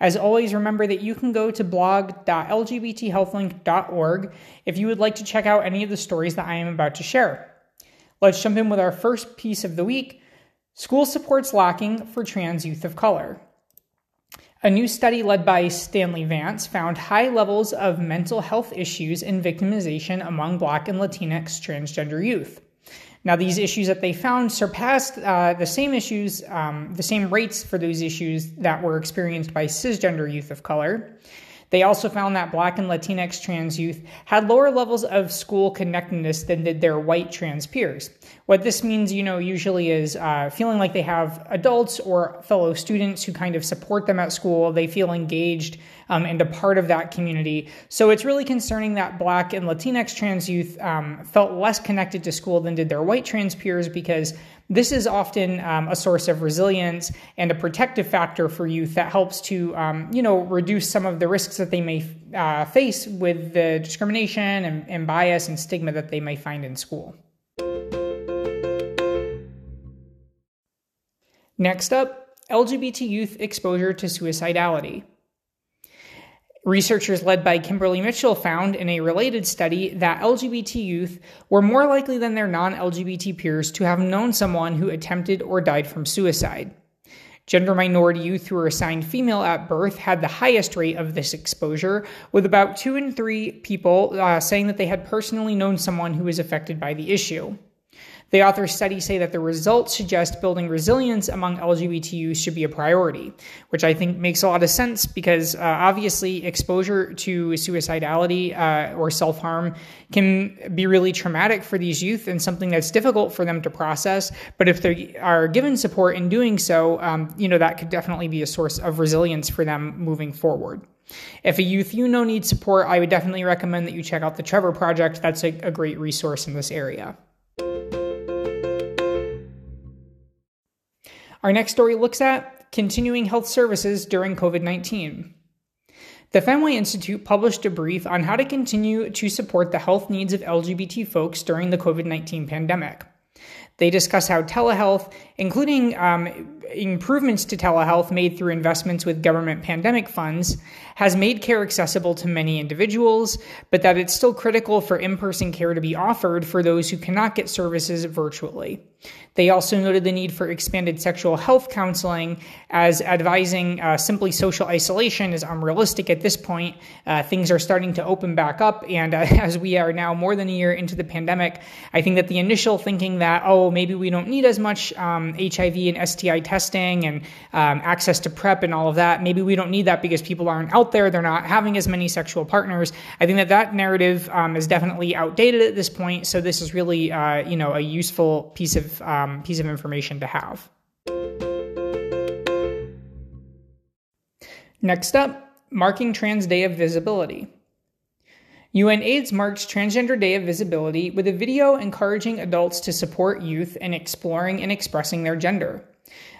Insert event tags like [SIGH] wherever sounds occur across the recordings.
As always, remember that you can go to blog.lgbthealthlink.org if you would like to check out any of the stories that I am about to share. Let's jump in with our first piece of the week School supports lacking for trans youth of color. A new study led by Stanley Vance found high levels of mental health issues and victimization among Black and Latinx transgender youth. Now, these issues that they found surpassed uh, the same issues, um, the same rates for those issues that were experienced by cisgender youth of color. They also found that Black and Latinx trans youth had lower levels of school connectedness than did their white trans peers. What this means, you know, usually is uh, feeling like they have adults or fellow students who kind of support them at school. They feel engaged um, and a part of that community. So it's really concerning that Black and Latinx trans youth um, felt less connected to school than did their white trans peers because this is often um, a source of resilience and a protective factor for youth that helps to, um, you know, reduce some of the risks that they may uh, face with the discrimination and, and bias and stigma that they may find in school. Next up, LGBT youth exposure to suicidality. Researchers led by Kimberly Mitchell found in a related study that LGBT youth were more likely than their non LGBT peers to have known someone who attempted or died from suicide. Gender minority youth who were assigned female at birth had the highest rate of this exposure, with about two in three people uh, saying that they had personally known someone who was affected by the issue. The author's studies say that the results suggest building resilience among LGBT youth should be a priority, which I think makes a lot of sense because uh, obviously exposure to suicidality uh, or self harm can be really traumatic for these youth and something that's difficult for them to process. But if they are given support in doing so, um, you know, that could definitely be a source of resilience for them moving forward. If a youth you know needs support, I would definitely recommend that you check out the Trevor Project. That's a, a great resource in this area. Our next story looks at continuing health services during COVID 19. The Fenway Institute published a brief on how to continue to support the health needs of LGBT folks during the COVID 19 pandemic. They discuss how telehealth, including um, improvements to telehealth made through investments with government pandemic funds, has made care accessible to many individuals, but that it's still critical for in person care to be offered for those who cannot get services virtually. They also noted the need for expanded sexual health counseling, as advising uh, simply social isolation is unrealistic at this point. Uh, things are starting to open back up, and uh, [LAUGHS] as we are now more than a year into the pandemic, I think that the initial thinking that, oh, maybe we don't need as much um, HIV and STI testing and um, access to PrEP and all of that, maybe we don't need that because people aren't out there, they're not having as many sexual partners. I think that that narrative um, is definitely outdated at this point, so this is really, uh, you know, a useful piece of um, piece of information to have. Next up, marking Trans Day of Visibility. UNAIDS marked Transgender Day of Visibility with a video encouraging adults to support youth in exploring and expressing their gender.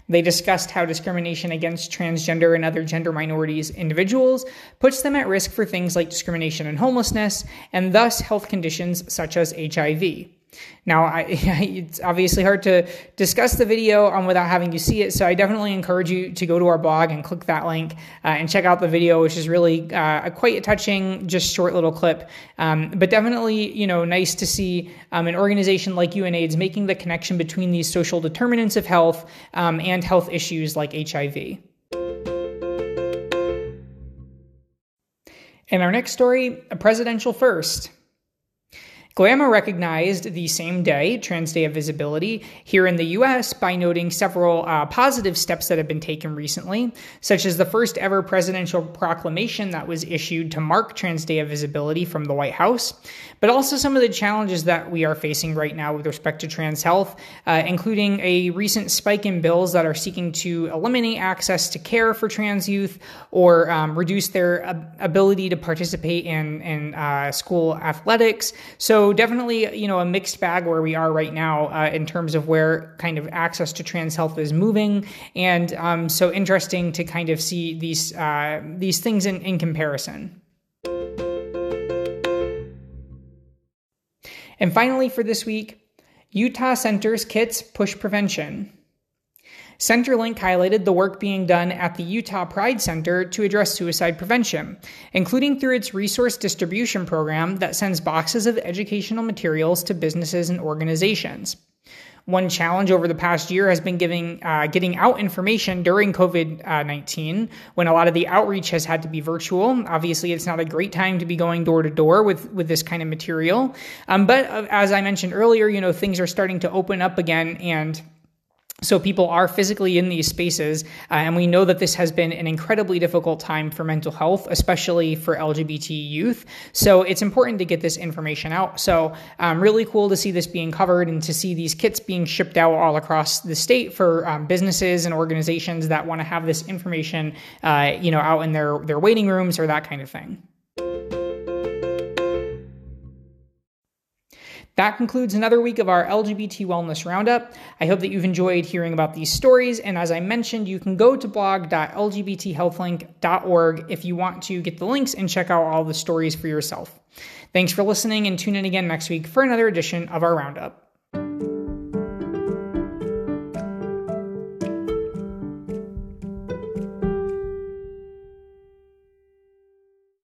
They discussed how discrimination against transgender and other gender minorities individuals puts them at risk for things like discrimination and homelessness, and thus health conditions such as HIV. Now, I, [LAUGHS] it's obviously hard to discuss the video um, without having you see it, so I definitely encourage you to go to our blog and click that link uh, and check out the video, which is really uh, a quite a touching, just short little clip. Um, but definitely, you know, nice to see um, an organization like UNAIDS making the connection between these social determinants of health um, and health issues like HIV. In our next story, a presidential first. Glamour recognized the same day, Trans Day of Visibility, here in the US by noting several uh, positive steps that have been taken recently, such as the first ever presidential proclamation that was issued to mark Trans Day of Visibility from the White House, but also some of the challenges that we are facing right now with respect to trans health, uh, including a recent spike in bills that are seeking to eliminate access to care for trans youth or um, reduce their ability to participate in, in uh, school athletics. So so definitely, you know, a mixed bag where we are right now uh, in terms of where kind of access to trans health is moving, and um, so interesting to kind of see these uh, these things in, in comparison. And finally, for this week, Utah Centers Kits Push Prevention. Centerlink highlighted the work being done at the Utah Pride Center to address suicide prevention, including through its resource distribution program that sends boxes of educational materials to businesses and organizations. One challenge over the past year has been giving uh, getting out information during COVID nineteen, when a lot of the outreach has had to be virtual. Obviously, it's not a great time to be going door to door with with this kind of material. Um, but uh, as I mentioned earlier, you know things are starting to open up again, and so people are physically in these spaces, uh, and we know that this has been an incredibly difficult time for mental health, especially for LGBT youth. So it's important to get this information out. So um, really cool to see this being covered and to see these kits being shipped out all across the state for um, businesses and organizations that want to have this information, uh, you know, out in their their waiting rooms or that kind of thing. That concludes another week of our LGBT Wellness Roundup. I hope that you've enjoyed hearing about these stories. And as I mentioned, you can go to blog.lgbthealthlink.org if you want to get the links and check out all the stories for yourself. Thanks for listening and tune in again next week for another edition of our Roundup.